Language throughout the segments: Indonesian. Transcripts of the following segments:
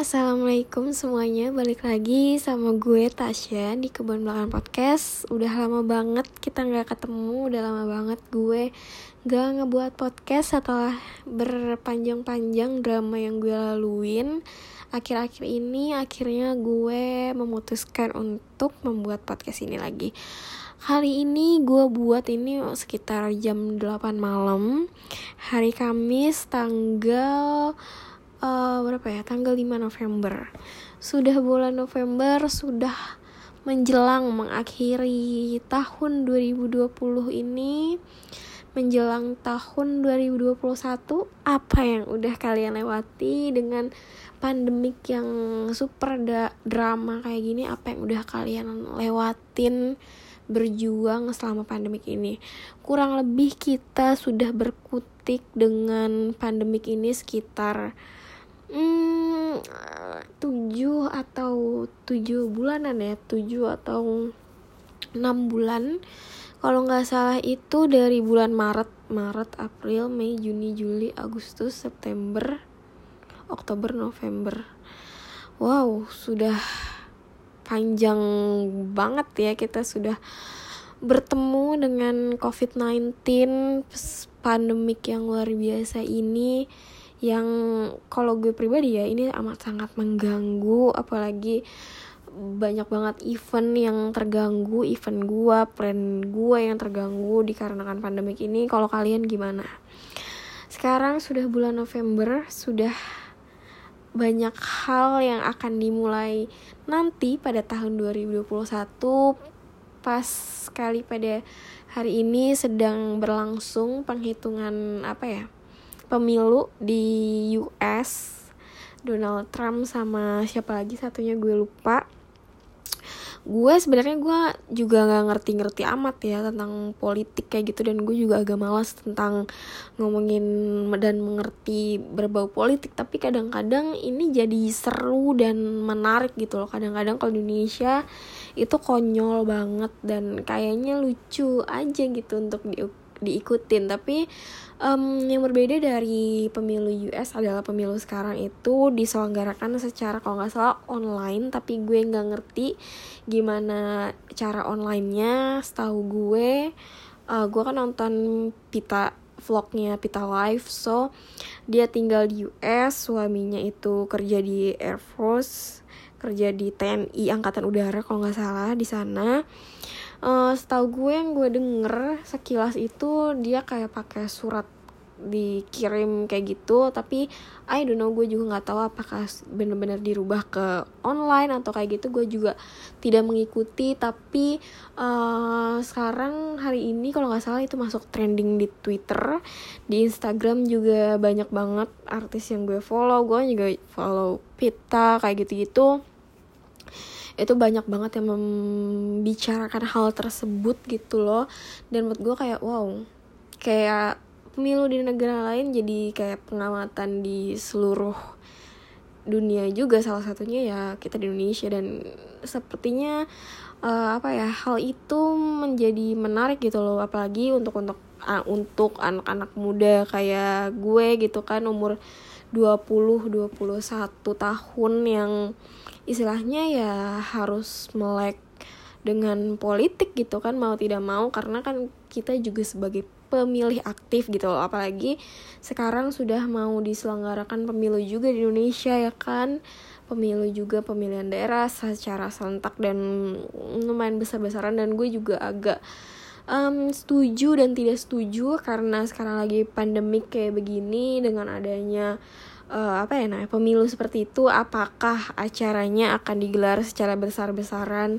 Assalamualaikum semuanya. Balik lagi sama gue Tasya Di Kebun Belakang Podcast. Udah lama banget kita gak ketemu Udah lama banget gue Gak ngebuat podcast setelah berpanjang-panjang drama yang gue laluin. Akhir-akhir ini akhirnya gue memutuskan untuk membuat podcast ini lagi. Hari ini gue buat ini sekitar jam 8 malam Hari Kamis tanggal uh, berapa ya? Tanggal 5 November. Sudah bulan November sudah menjelang mengakhiri tahun 2020 ini menjelang tahun 2021 apa yang udah kalian lewati dengan pandemik yang super da drama kayak gini apa yang udah kalian lewatin berjuang selama pandemik ini? Kurang lebih kita sudah berkutik dengan pandemik ini sekitar hmm, tujuh atau tujuh bulanan ya tujuh atau enam bulan. Kalau nggak salah itu dari bulan Maret Maret April Mei Juni Juli Agustus September Oktober November. Wow sudah panjang banget ya kita sudah bertemu dengan COVID-19 pandemik yang luar biasa ini yang kalau gue pribadi ya ini amat sangat mengganggu apalagi banyak banget event yang terganggu event gue plan gue yang terganggu dikarenakan pandemik ini. Kalau kalian gimana? Sekarang sudah bulan November sudah banyak hal yang akan dimulai nanti pada tahun 2021 pas sekali pada hari ini sedang berlangsung penghitungan apa ya pemilu di US Donald Trump sama siapa lagi satunya gue lupa. Gue sebenarnya gue juga nggak ngerti-ngerti amat ya tentang politik kayak gitu dan gue juga agak malas tentang ngomongin dan mengerti berbau politik. Tapi kadang-kadang ini jadi seru dan menarik gitu loh. Kadang-kadang kalau di Indonesia itu konyol banget dan kayaknya lucu aja gitu untuk di diikutin. Tapi um, yang berbeda dari pemilu US adalah pemilu sekarang itu diselenggarakan secara kalau nggak salah online. Tapi gue nggak ngerti gimana cara onlinenya. Setahu gue uh, gue kan nonton pita vlognya Pita Live so dia tinggal di US suaminya itu kerja di Air Force kerja di TNI Angkatan Udara kalau nggak salah di sana uh, setahu gue yang gue denger sekilas itu dia kayak pakai surat dikirim kayak gitu tapi I don't know gue juga nggak tahu apakah benar-benar dirubah ke online atau kayak gitu gue juga tidak mengikuti. Tapi uh, sekarang hari ini kalau nggak salah itu masuk trending di Twitter di Instagram juga banyak banget artis yang gue follow gue juga follow Pita kayak gitu-gitu itu banyak banget yang membicarakan hal tersebut gitu loh. Dan buat gue kayak wow kayak pemilu di negara lain jadi kayak pengamatan di seluruh dunia juga. Salah satunya ya kita di Indonesia. Dan sepertinya uh, apa ya hal itu menjadi menarik gitu loh. Apalagi untuk untuk uh, untuk anak-anak muda kayak gue gitu kan umur 20 21 tahun yang istilahnya ya harus melek dengan politik gitu kan mau tidak mau karena kan kita juga sebagai pemilih aktif gitu loh. Apalagi sekarang sudah mau diselenggarakan pemilu juga di Indonesia ya kan. Pemilu juga pemilihan daerah secara serentak dan lumayan besar-besaran. Dan gue juga agak um, setuju dan tidak setuju karena sekarang lagi pandemik kayak begini dengan adanya uh, apa ya nah pemilu seperti itu apakah acaranya akan digelar secara besar-besaran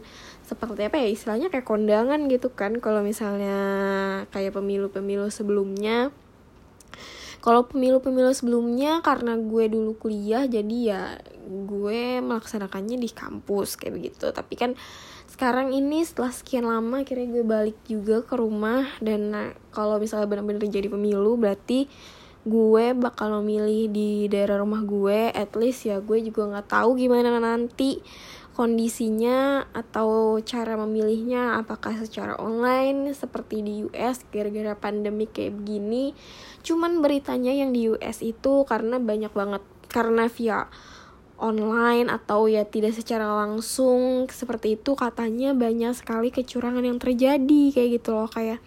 seperti apa ya istilahnya kayak kondangan gitu kan kalau misalnya kayak pemilu-pemilu sebelumnya. Kalau pemilu-pemilu sebelumnya karena gue dulu kuliah jadi ya gue melaksanakannya di kampus kayak begitu. Tapi kan sekarang ini setelah sekian lama akhirnya gue balik juga ke rumah dan nah, kalau misalnya benar-benar jadi pemilu berarti gue bakal memilih di daerah rumah gue. At least ya gue juga nggak tahu gimana nanti kondisinya atau cara memilihnya. Apakah secara online seperti di US gara-gara pandemi kayak begini. Cuman beritanya yang di US itu karena banyak banget. Karena via online atau ya tidak secara langsung seperti itu katanya banyak sekali kecurangan yang terjadi kayak gitu loh kayak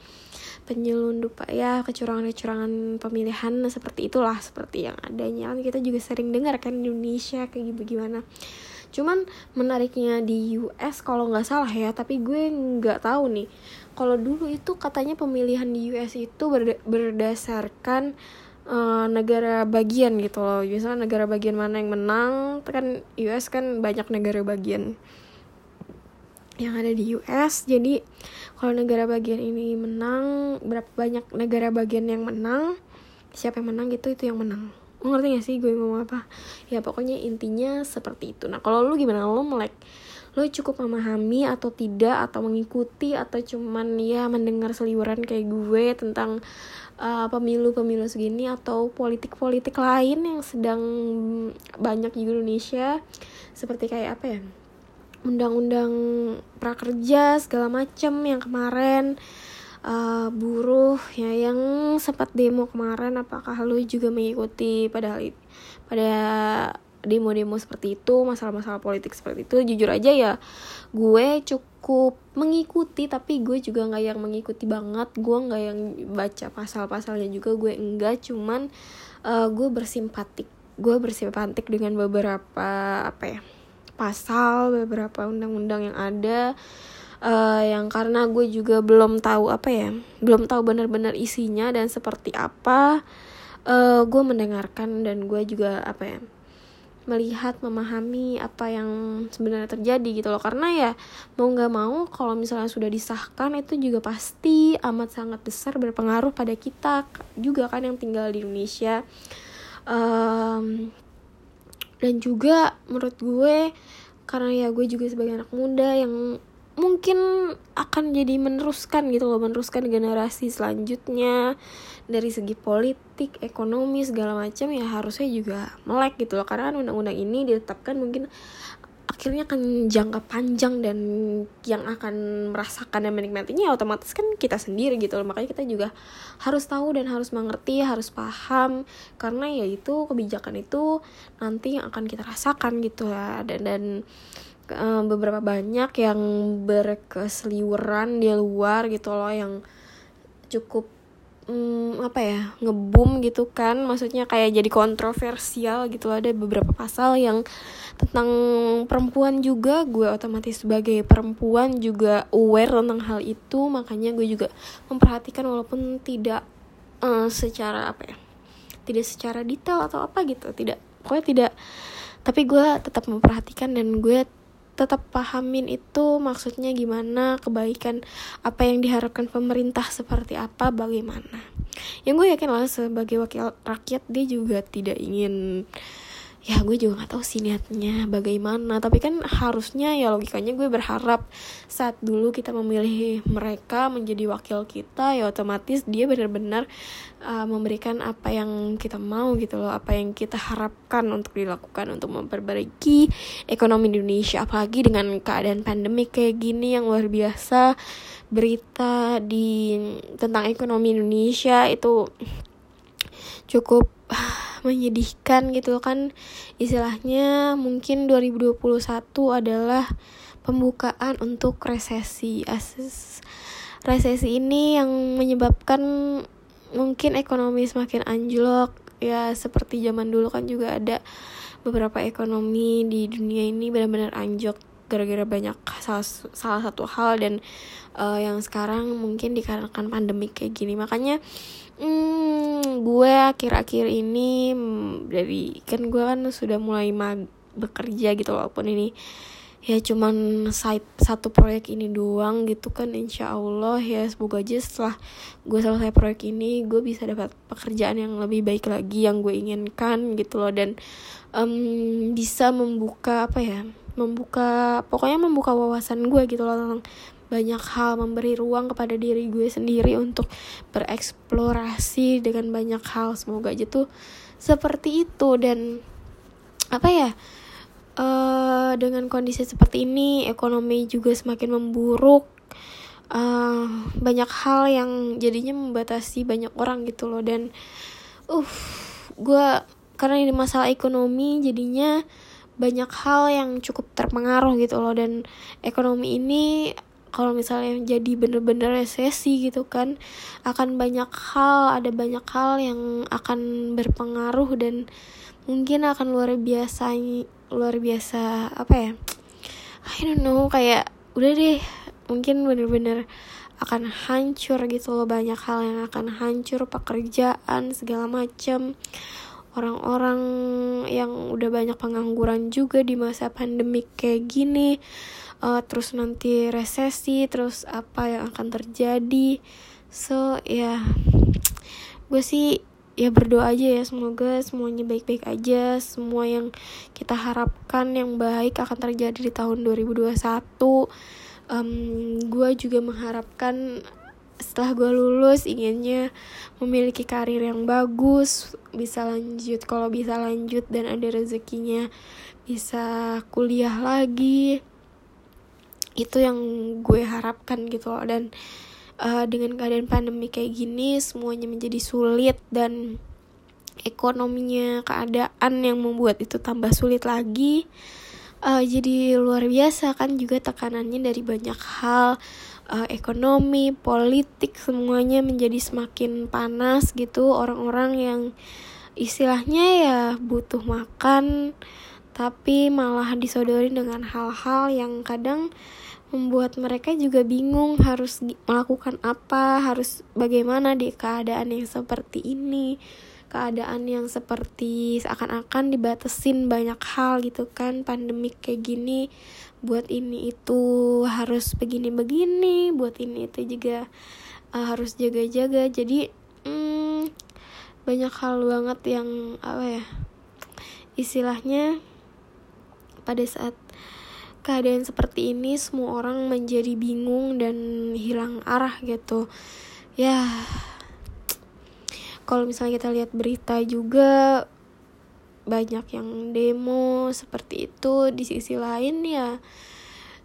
penyelundup ya kecurangan-kecurangan pemilihan seperti itulah seperti yang adanya. Kan kita juga sering dengar kan di Indonesia kayak gimana. Cuman menariknya di US kalau nggak salah ya tapi gue nggak tahu nih. Kalau dulu itu katanya pemilihan di US itu berdasarkan uh, negara bagian gitu loh. Misalnya negara bagian mana yang menang? Kan US kan banyak negara bagian yang ada di US jadi kalau negara bagian ini menang berapa banyak negara bagian yang menang? Siapa yang menang gitu itu yang menang. Lo ngerti gak sih gue ngomong apa? Ya pokoknya intinya seperti itu. Nah kalau lu gimana? Lo melek lo cukup memahami atau tidak atau mengikuti atau cuman ya mendengar seliweran kayak gue tentang uh, pemilu-pemilu segini atau politik-politik lain yang sedang banyak di Indonesia seperti kayak apa ya undang-undang prakerja segala macem yang kemarin uh, buruh ya yang sempat demo kemarin apakah lu juga mengikuti pada pada demo-demo seperti itu masalah-masalah politik seperti itu jujur aja ya gue cukup mengikuti tapi gue juga nggak yang mengikuti banget. Gue nggak yang baca pasal-pasalnya juga gue enggak. Cuman uh, gue bersimpatik. Gue bersimpatik dengan beberapa apa ya pasal beberapa undang-undang yang ada uh, yang karena gue juga belum tahu apa ya belum tahu benar-benar isinya dan seperti apa uh, gue mendengarkan dan gue juga apa ya melihat memahami apa yang sebenarnya terjadi gitu loh. Karena ya mau nggak mau kalau misalnya sudah disahkan itu juga pasti amat sangat besar berpengaruh pada kita juga kan yang tinggal di Indonesia. Um, dan juga menurut gue karena ya gue juga sebagai anak muda yang mungkin akan jadi meneruskan gitu loh meneruskan generasi selanjutnya. Dari segi politik ekonomi segala macam ya harusnya juga melek gitu loh. Karena kan undang-undang ini ditetapkan mungkin akhirnya akan jangka panjang dan yang akan merasakan dan menikmatinya ya otomatis kan kita sendiri gitu loh. Makanya kita juga harus tahu dan harus mengerti harus paham. Karena ya itu kebijakan itu nanti yang akan kita rasakan gitu ya. Dan dan uh, beberapa banyak yang berkeseliweran di luar gitu loh yang cukup um, apa ya ngebum gitu kan. Maksudnya kayak jadi kontroversial gitu ada beberapa pasal yang tentang perempuan juga. Gue otomatis sebagai perempuan juga aware tentang hal itu. Makanya gue juga memperhatikan walaupun tidak uh, secara apa ya tidak secara detail atau apa gitu. Tidak pokoknya tidak. Tapi gue tetap memperhatikan dan gue tetap pahamin itu maksudnya gimana kebaikan apa yang diharapkan pemerintah seperti apa bagaimana. Yang gue yakin lah sebagai wakil rakyat dia juga tidak ingin ya gue juga nggak tahu sih niatnya bagaimana. Tapi kan harusnya ya logikanya gue berharap saat dulu kita memilih mereka menjadi wakil kita ya otomatis dia benar-benar uh, memberikan apa yang kita mau gitu loh. Apa yang kita harapkan untuk dilakukan untuk memperbaiki ekonomi Indonesia. Apalagi dengan keadaan pandemi kayak gini yang luar biasa. Berita di tentang ekonomi Indonesia itu cukup menyedihkan gitu kan. Istilahnya mungkin 2021 adalah pembukaan untuk resesi. Asis resesi ini yang menyebabkan mungkin ekonomi semakin anjlok. Ya seperti zaman dulu kan juga ada beberapa ekonomi di dunia ini benar-benar anjlok gara-gara banyak salah, salah satu hal dan uh, yang sekarang mungkin dikarenakan pandemi kayak gini. Makanya hmm, gue akhir-akhir ini hmm, dari kan gue kan sudah mulai mag bekerja gitu walaupun ini ya cuman side satu proyek ini doang gitu kan insya Allah ya semoga aja setelah gue selesai proyek ini gue bisa dapat pekerjaan yang lebih baik lagi yang gue inginkan gitu loh. Dan um, bisa membuka apa ya membuka pokoknya membuka wawasan gue gitu loh tentang banyak hal memberi ruang kepada diri gue sendiri untuk bereksplorasi dengan banyak hal. Semoga aja tuh seperti itu. Dan apa ya uh, dengan kondisi seperti ini ekonomi juga semakin memburuk. Uh, banyak hal yang jadinya membatasi banyak orang gitu loh. Dan uh gue karena ini masalah ekonomi jadinya banyak hal yang cukup terpengaruh gitu loh. Dan ekonomi ini kalau misalnya jadi bener-bener resesi gitu kan akan banyak hal ada banyak hal yang akan berpengaruh dan mungkin akan luar biasa luar biasa apa ya? I don't know kayak udah deh mungkin bener-bener akan hancur gitu loh banyak hal yang akan hancur pekerjaan segala macam orang-orang yang udah banyak pengangguran juga di masa pandemi kayak gini uh, terus nanti resesi terus apa yang akan terjadi. So ya yeah. gue sih ya berdoa aja ya semoga semuanya baik-baik aja. Semua yang kita harapkan yang baik akan terjadi di tahun 2021 um, gue juga mengharapkan setelah gue lulus inginnya memiliki karir yang bagus bisa lanjut kalau bisa lanjut dan ada rezekinya bisa kuliah lagi itu yang gue harapkan gitu loh. Dan uh, dengan keadaan pandemi kayak gini semuanya menjadi sulit dan ekonominya keadaan yang membuat itu tambah sulit lagi uh, jadi luar biasa kan juga tekanannya dari banyak hal uh, ekonomi politik semuanya menjadi semakin panas gitu. Orang-orang yang istilahnya ya butuh makan tapi malah disodori dengan hal-hal yang kadang membuat mereka juga bingung harus melakukan apa, harus bagaimana di keadaan yang seperti ini, keadaan yang seperti seakan-akan dibatesin banyak hal gitu kan, pandemik kayak gini, buat ini itu harus begini-begini, buat ini itu juga uh, harus jaga-jaga, jadi hmm, banyak hal banget yang apa ya, istilahnya pada saat keadaan seperti ini semua orang menjadi bingung dan hilang arah gitu. Ya kalau misalnya kita lihat berita juga banyak yang demo seperti itu. Di sisi lain ya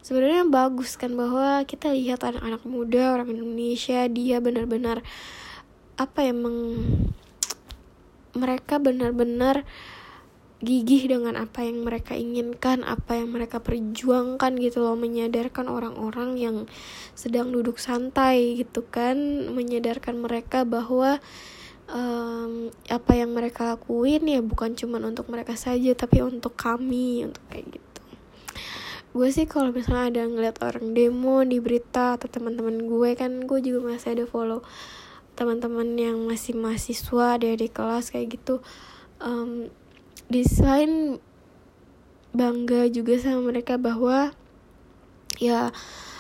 sebenarnya bagus kan bahwa kita lihat anak-anak muda orang Indonesia dia benar-benar apa emang mereka benar-benar gigih dengan apa yang mereka inginkan, apa yang mereka perjuangkan gitu loh, menyadarkan orang-orang yang sedang duduk santai gitu kan, menyadarkan mereka bahwa um, apa yang mereka lakuin ya bukan cuma untuk mereka saja, tapi untuk kami, untuk kayak gitu. Gue sih kalau misalnya ada ngeliat orang demo di berita atau teman-teman gue kan, gue juga masih ada follow teman-teman yang masih mahasiswa dari kelas kayak gitu. Um, di selain bangga juga sama mereka bahwa ya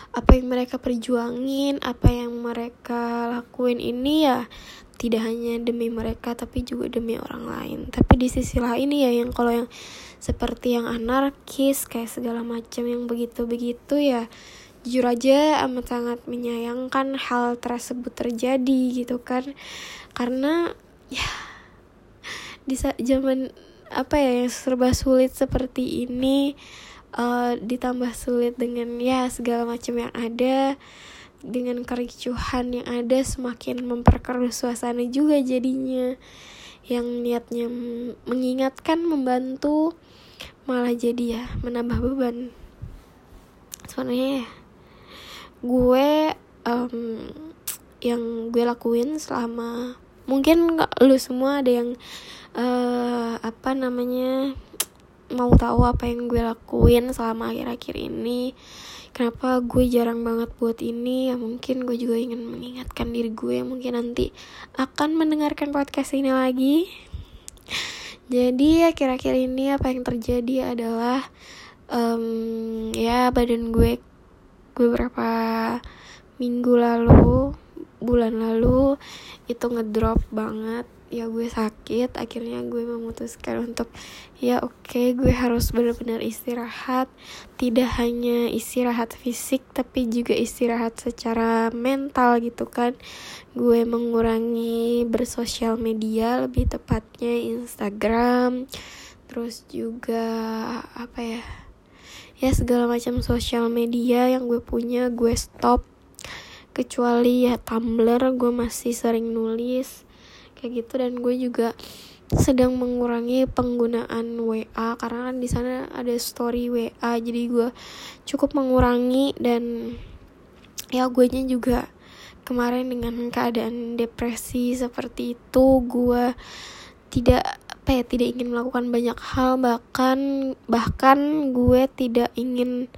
apa yang mereka perjuangin, apa yang mereka lakuin ini ya tidak hanya demi mereka tapi juga demi orang lain. Tapi di sisi lain ya yang kalau yang seperti yang anarkis kayak segala macam yang begitu-begitu ya jujur aja amat sangat menyayangkan hal tersebut terjadi gitu kan. Karena ya di zaman apa ya yang serba sulit seperti ini uh, ditambah sulit dengan ya segala macam yang ada dengan kericuhan yang ada semakin memperkeruh suasana juga jadinya. Yang niatnya mengingatkan membantu malah jadi ya menambah beban. Sebenarnya ya gue um, yang gue lakuin selama mungkin lu semua ada yang uh, apa namanya mau tahu apa yang gue lakuin selama akhir-akhir ini. Kenapa gue jarang banget buat ini? Ya mungkin gue juga ingin mengingatkan diri gue. Mungkin nanti akan mendengarkan podcast ini lagi. Jadi akhir-akhir ini apa yang terjadi adalah um, ya badan gue beberapa minggu lalu bulan lalu itu ngedrop banget ya gue sakit akhirnya gue memutuskan untuk ya oke okay, gue harus benar-benar istirahat. Tidak hanya istirahat fisik tapi juga istirahat secara mental gitu kan. Gue mengurangi bersosial media lebih tepatnya Instagram terus juga apa ya ya segala macam sosial media yang gue punya gue stop. Kecuali ya Tumblr gue masih sering nulis kayak gitu. Dan gue juga sedang mengurangi penggunaan WA karena kan di sana ada story WA jadi gue cukup mengurangi. Dan ya gue nya juga kemarin dengan keadaan depresi seperti itu gue tidak apa ya tidak ingin melakukan banyak hal. Bahkan bahkan gue tidak ingin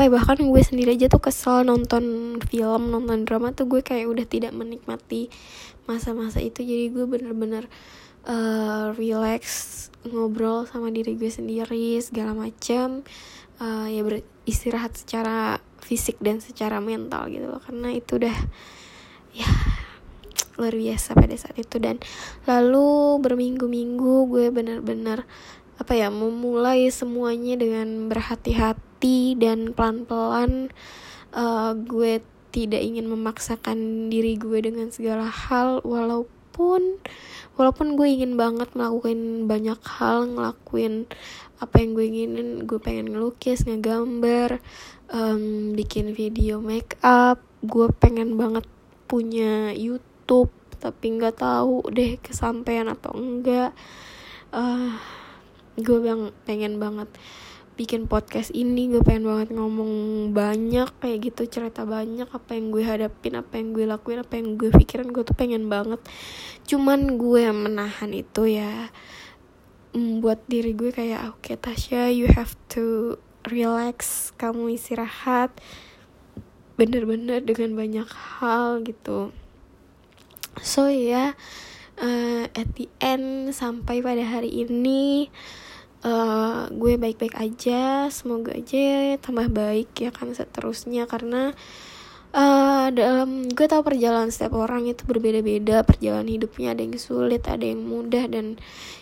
apa ya bahkan gue sendiri aja tuh kesel nonton film nonton drama tuh gue kayak udah tidak menikmati masa-masa itu jadi gue bener-bener uh, relax ngobrol sama diri gue sendiri segala macam uh, ya beristirahat secara fisik dan secara mental gitu loh. Karena itu udah ya luar biasa pada saat itu. Dan lalu berminggu-minggu gue benar-benar apa ya memulai semuanya dengan berhati-hati dan pelan-pelan uh, gue tidak ingin memaksakan diri gue dengan segala hal walaupun walaupun gue ingin banget melakukan banyak hal ngelakuin apa yang gue inginin. Gue pengen ngelukis ngegambar um, bikin video make up gue pengen banget punya YouTube tapi nggak tahu deh kesampaian atau enggak. Uh, gue bang pengen banget bikin podcast ini gue pengen banget ngomong banyak kayak gitu cerita banyak apa yang gue hadapin apa yang gue lakuin apa yang gue pikirin gue tuh pengen banget. Cuman gue menahan itu ya buat diri gue kayak oke okay, Tasya you have to relax kamu istirahat. Bener-bener dengan banyak hal gitu. So ya yeah, uh, at the end sampai pada hari ini uh, gue baik-baik aja semoga aja tambah baik ya kan seterusnya. Karena uh, dalam gue tahu perjalanan setiap orang itu berbeda-beda perjalanan hidupnya ada yang sulit ada yang mudah dan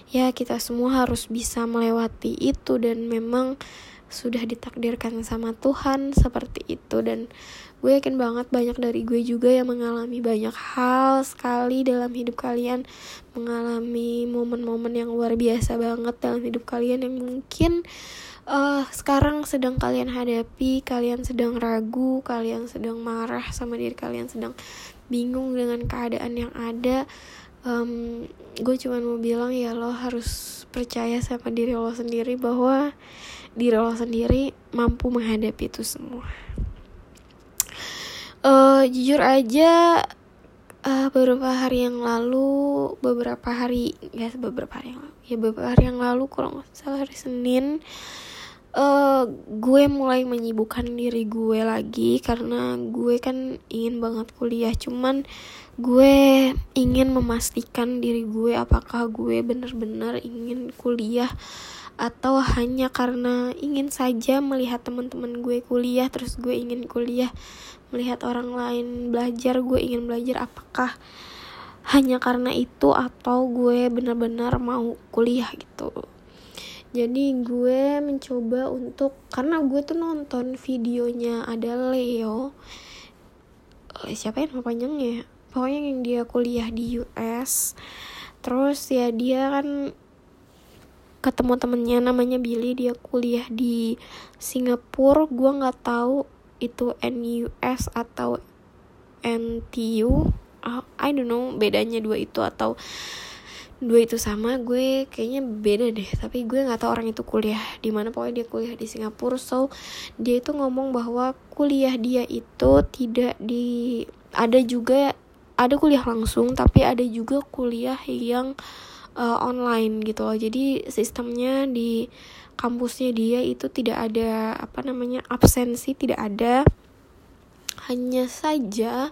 ya kita semua harus bisa melewati itu. Dan memang sudah ditakdirkan sama Tuhan seperti itu. Dan gue yakin banget banyak dari gue juga yang mengalami banyak hal sekali dalam hidup kalian. Mengalami momen-momen yang luar biasa banget dalam hidup kalian yang mungkin uh, sekarang sedang kalian hadapi kalian sedang ragu kalian sedang marah sama diri kalian sedang bingung dengan keadaan yang ada. Um, gue cuma mau bilang ya lo harus percaya sama diri lo sendiri bahwa diri lo sendiri mampu menghadapi itu semua. Uh, jujur aja uh, beberapa hari yang lalu beberapa hari ya beberapa hari yang lalu. Ya beberapa hari yang lalu nggak salah hari Senin uh, gue mulai menyibukkan diri gue lagi karena gue kan ingin banget kuliah. Cuman gue ingin memastikan diri gue apakah gue benar-benar ingin kuliah atau hanya karena ingin saja melihat teman-teman gue kuliah terus gue ingin kuliah melihat orang lain belajar gue ingin belajar apakah hanya karena itu atau gue benar-benar mau kuliah gitu? Jadi gue mencoba untuk karena gue tuh nonton videonya ada Leo. Siapa ya nama panjangnya? Pokoknya yang dia kuliah di US terus ya dia kan ketemu temennya namanya Billy dia kuliah di Singapura. Gue nggak tahu itu NUS atau NTU uh, I don't know bedanya dua itu atau dua itu sama. Gue kayaknya beda deh tapi gue nggak tahu orang itu kuliah di mana. Pokoknya dia kuliah di Singapura. So dia itu ngomong bahwa kuliah dia itu tidak di ada juga ada kuliah langsung tapi ada juga kuliah yang online gitu loh. Jadi sistemnya di kampusnya dia itu tidak ada apa namanya absensi tidak ada. Hanya saja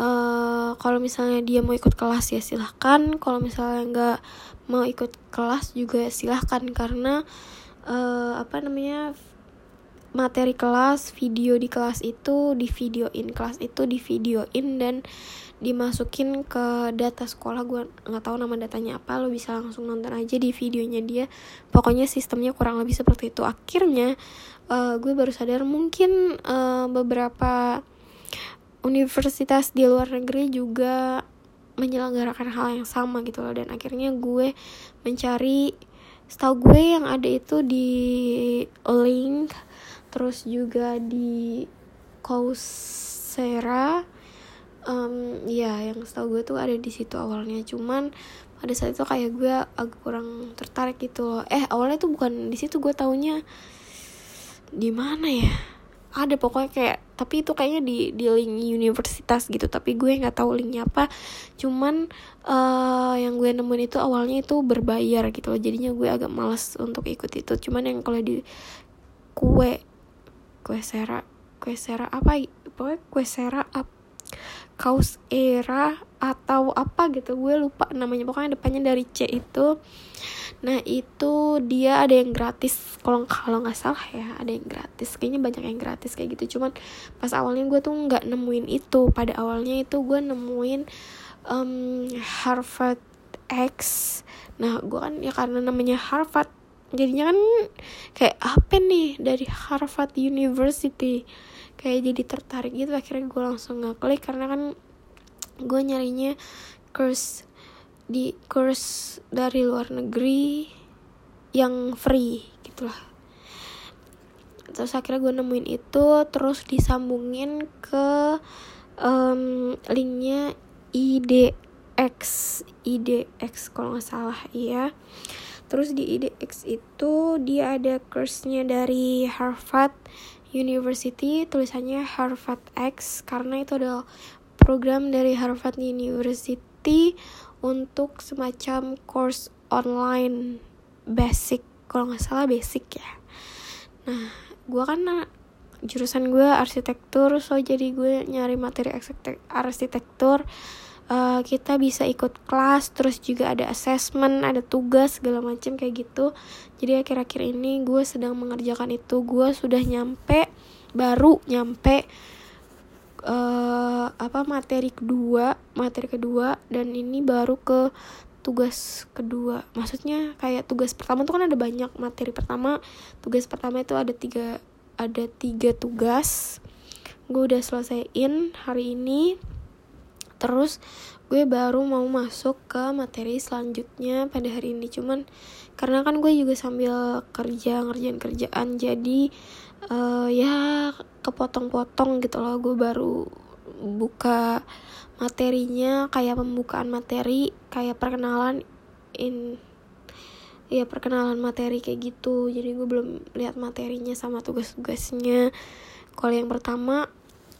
uh, kalau misalnya dia mau ikut kelas ya silahkan. Kalau misalnya nggak mau ikut kelas juga silahkan. Karena uh, apa namanya materi kelas video di kelas itu di videoin kelas itu di videoin dan dimasukin ke data sekolah. Gue nggak tahu nama datanya apa lo bisa langsung nonton aja di videonya dia. Pokoknya sistemnya kurang lebih seperti itu. Akhirnya uh, gue baru sadar mungkin uh, beberapa universitas di luar negeri juga menyelenggarakan hal yang sama gitu loh. Dan akhirnya gue mencari setahu gue yang ada itu di link terus juga di Coursera um, ya yang setahu gue tuh ada di situ awalnya. Cuman pada saat itu kayak gue agak kurang tertarik gitu loh. Eh awalnya tuh bukan di situ gue taunya di mana ya? Ada pokoknya kayak tapi itu kayaknya di di link universitas gitu. Tapi gue nggak tahu linknya apa. Cuman uh, yang gue nemuin itu awalnya itu berbayar gitu loh. Jadinya gue agak malas untuk ikut itu. Cuman yang kalau di kue kue sera apa pokoknya kue sera up kaus era atau apa gitu gue lupa namanya. Pokoknya depannya dari C itu. Nah itu dia ada yang gratis. Kalau kalau nggak salah ya ada yang gratis. Kayaknya banyak yang gratis kayak gitu. Cuman pas awalnya gue tuh nggak nemuin itu. Pada awalnya itu gue nemuin um, Harvard X. Nah gue kan ya karena namanya Harvard jadinya kan kayak apa nih dari Harvard University. Kayak jadi tertarik gitu akhirnya gue langsung ngeklik karena kan gue nyarinya course di course dari luar negeri yang free gitulah. Terus akhirnya gue nemuin itu terus disambungin ke um, linknya IDX IDX kalau nggak salah iya terus di IDX itu dia ada course-nya dari Harvard University tulisannya Harvard X karena itu adalah program dari Harvard University untuk semacam course online basic kalau nggak salah basic ya. Nah gue kan jurusan gue arsitektur so jadi gue nyari materi arsitektur uh, kita bisa ikut kelas terus juga ada assessment ada tugas segala macam kayak gitu. Jadi akhir-akhir ini gue sedang mengerjakan itu. Gue sudah nyampe baru nyampe uh, apa materi kedua materi kedua dan ini baru ke tugas kedua. Maksudnya kayak tugas pertama tuh kan ada banyak materi pertama. Tugas pertama itu ada tiga ada tiga tugas. Gue udah selesaiin hari ini terus gue baru mau masuk ke materi selanjutnya pada hari ini. Cuman karena kan gue juga sambil kerja ngerjain kerjaan jadi uh, ya kepotong-potong gitu loh. Gue baru buka materinya kayak pembukaan materi kayak perkenalan in ya perkenalan materi kayak gitu. Jadi gue belum lihat materinya sama tugas-tugasnya. Kalau yang pertama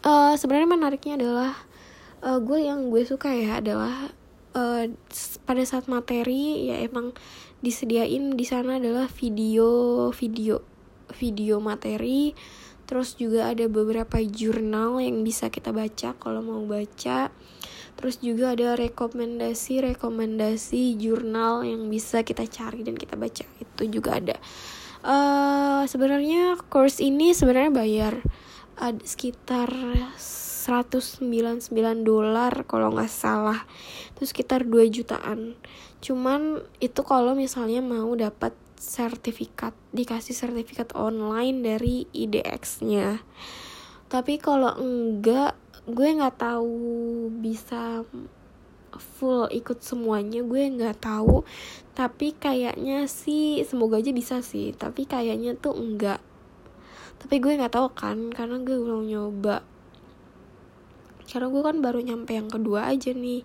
uh, sebenarnya menariknya adalah uh, gue yang gue suka ya adalah uh, pada saat materi ya emang disediain di sana adalah video video video materi. Terus juga ada beberapa jurnal yang bisa kita baca kalau mau baca. Terus juga ada rekomendasi rekomendasi jurnal yang bisa kita cari dan kita baca. Itu juga ada. Uh, sebenarnya course ini sebenarnya bayar ada sekitar 199 dolar kalau nggak salah. Itu sekitar 2 jutaan. Cuman itu kalau misalnya mau dapat sertifikat dikasih sertifikat online dari IDX-nya tapi kalau enggak gue nggak tahu bisa full ikut semuanya gue nggak tahu. Tapi kayaknya sih semoga aja bisa sih. Tapi kayaknya tuh enggak. Tapi gue nggak tahu kan karena gue belum nyoba karena gue kan baru nyampe yang kedua aja nih.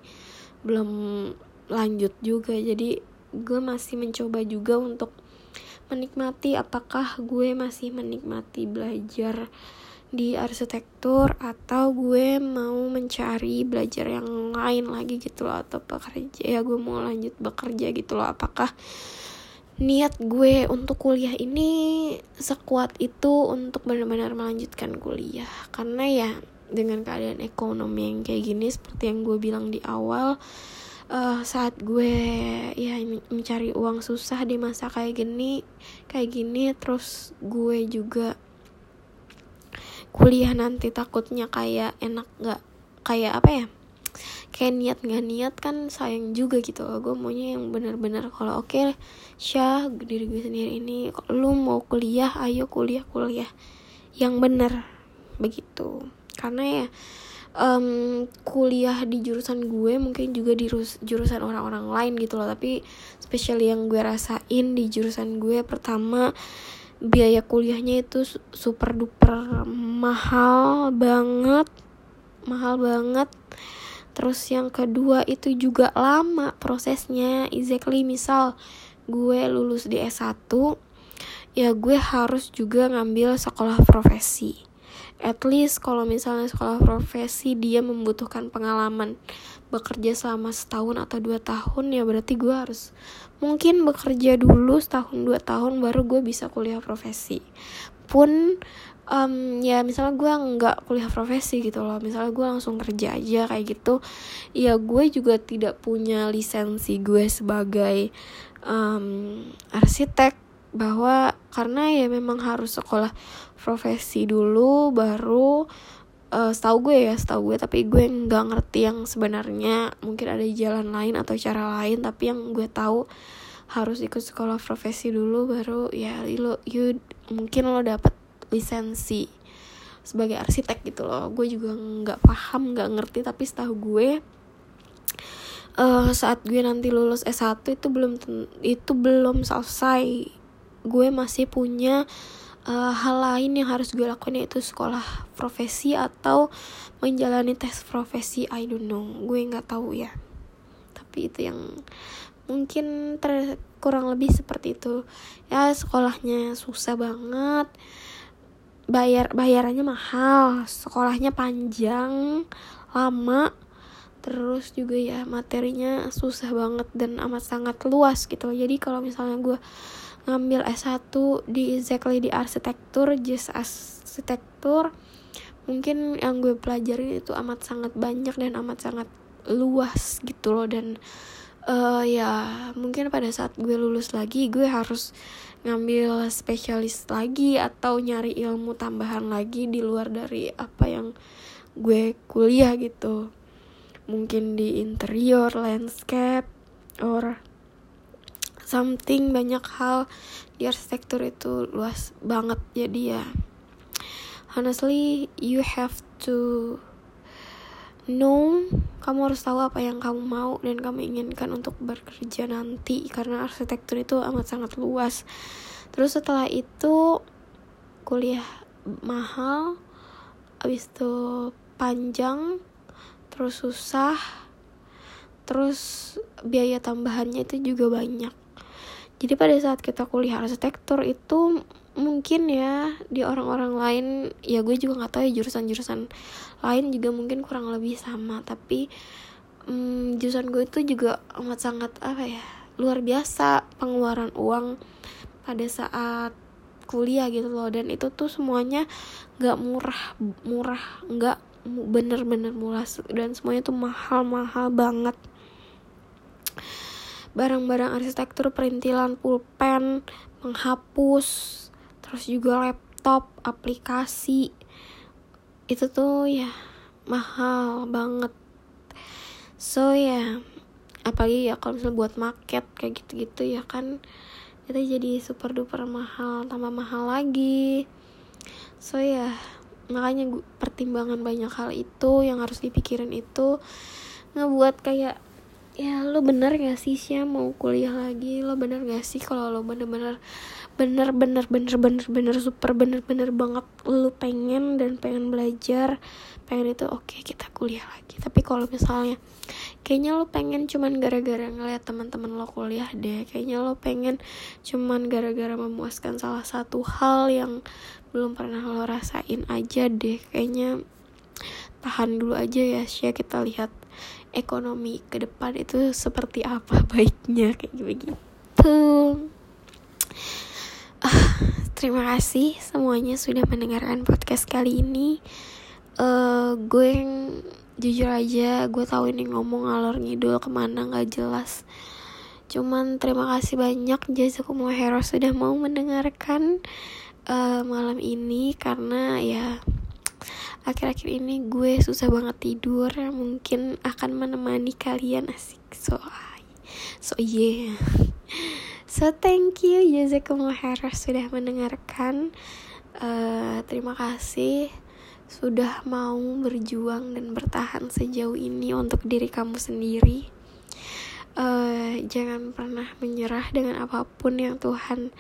Belum lanjut juga. Jadi gue masih mencoba juga untuk menikmati apakah gue masih menikmati belajar di arsitektur atau gue mau mencari belajar yang lain lagi gitu loh atau bekerja ya gue mau lanjut bekerja gitu loh. Apakah niat gue untuk kuliah ini sekuat itu untuk benar-benar melanjutkan kuliah? Karena ya dengan keadaan ekonomi yang kayak gini seperti yang gue bilang di awal uh, saat gue ya mencari uang susah di masa kayak gini kayak gini terus gue juga kuliah nanti takutnya kayak enak nggak kayak apa ya kayak niat nggak niat kan sayang juga gitu gue maunya yang benar-benar kalau oke okay, syah diri gue sendiri ini lu mau kuliah ayo kuliah kuliah yang benar. Begitu karena ya um, kuliah di jurusan gue mungkin juga di jurusan orang-orang lain gitu loh. Tapi spesial yang gue rasain di jurusan gue pertama biaya kuliahnya itu super duper mahal banget mahal banget. Terus yang kedua itu juga lama prosesnya. Exactly misal gue lulus di S1 ya gue harus juga ngambil sekolah profesi at least kalau misalnya sekolah profesi dia membutuhkan pengalaman bekerja selama setahun atau dua tahun ya berarti gue harus mungkin bekerja dulu setahun dua tahun baru gue bisa kuliah profesi. Pun um, ya misalnya gue nggak kuliah profesi gitu loh misalnya gue langsung kerja aja kayak gitu ya gue juga tidak punya lisensi gue sebagai um, arsitek bahwa karena ya memang harus sekolah profesi dulu baru uh, setahu gue ya setahu gue tapi gue nggak ngerti yang sebenarnya. Mungkin ada jalan lain atau cara lain tapi yang gue tahu harus ikut sekolah profesi dulu baru ya lo you mungkin lo dapet lisensi sebagai arsitek gitu loh. Gue juga nggak paham nggak ngerti tapi setahu gue uh, saat gue nanti lulus S1 itu belum itu belum selesai gue masih punya uh, hal lain yang harus gue lakukan yaitu sekolah profesi atau menjalani tes profesi I don't know. Gue nggak tahu ya. Tapi itu yang mungkin ter kurang lebih seperti itu. Ya sekolahnya susah banget. Bayar bayarannya mahal sekolahnya panjang lama. Terus juga ya materinya susah banget dan amat sangat luas gitu jadi kalau misalnya gue ngambil S1 di exactly di arsitektur just arsitektur mungkin yang gue pelajarin itu amat sangat banyak dan amat sangat luas gitu loh. Dan uh, ya mungkin pada saat gue lulus lagi gue harus ngambil spesialis lagi atau nyari ilmu tambahan lagi di luar dari apa yang gue kuliah gitu. Mungkin di interior landscape or something banyak hal di arsitektur itu luas banget. Jadi ya honestly you have to know kamu harus tahu apa yang kamu mau dan kamu inginkan untuk bekerja nanti karena arsitektur itu amat sangat luas. Terus setelah itu kuliah mahal habis itu panjang terus susah terus biaya tambahannya itu juga banyak jadi pada saat kita kuliah arsitektur itu mungkin ya di orang-orang lain ya gue juga nggak tahu ya jurusan-jurusan lain juga mungkin kurang lebih sama. Tapi um, jurusan gue itu juga amat sangat apa ya luar biasa pengeluaran uang pada saat kuliah gitu loh. Dan itu tuh semuanya nggak murah murah nggak bener-bener murah. Dan semuanya tuh mahal-mahal banget barang-barang arsitektur perintilan pulpen menghapus terus juga laptop aplikasi. Itu tuh ya mahal banget. So ya apalagi ya kalau misalnya buat market kayak gitu-gitu ya kan itu jadi super duper mahal tambah mahal lagi. So ya makanya pertimbangan banyak hal itu yang harus dipikirin itu ngebuat kayak ya lo bener gak sih sih mau kuliah lagi? Lo bener gak sih kalau lo bener-bener bener bener bener bener bener super bener bener banget lo pengen dan pengen belajar pengen itu oke okay, kita kuliah lagi. Tapi kalau misalnya kayaknya lo pengen cuman gara-gara ngeliat teman-teman lo kuliah deh. Kayaknya lo pengen cuman gara-gara memuaskan salah satu hal yang belum pernah lo rasain aja deh. Kayaknya tahan dulu aja ya sih kita lihat ekonomi ke depan itu seperti apa baiknya kayak begitu. Uh, terima kasih semuanya sudah mendengarkan podcast kali ini. Uh, gue yang jujur aja gue tahu ini ngomong ngalor ngidul ke mana nggak jelas. Cuman terima kasih banyak Jazakumullah Hero sudah mau mendengarkan uh, malam ini karena ya akhir-akhir ini gue susah banget tidur mungkin akan menemani kalian asik. So so yeah. So thank you jazakumullah sudah mendengarkan. Uh, terima kasih sudah mau berjuang dan bertahan sejauh ini untuk diri kamu sendiri. Uh, jangan pernah menyerah dengan apa pun yang Tuhan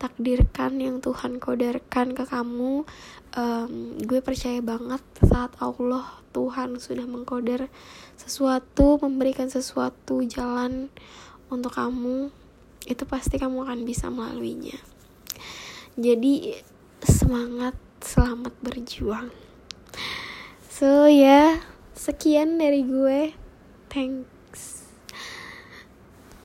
takdirkan yang Tuhan kodarkan ke kamu um, gue percaya banget saat Allah Tuhan sudah mengkoder sesuatu memberikan sesuatu jalan untuk kamu itu pasti kamu akan bisa melaluinya. Jadi semangat selamat berjuang. So ya yeah, sekian dari gue. Thanks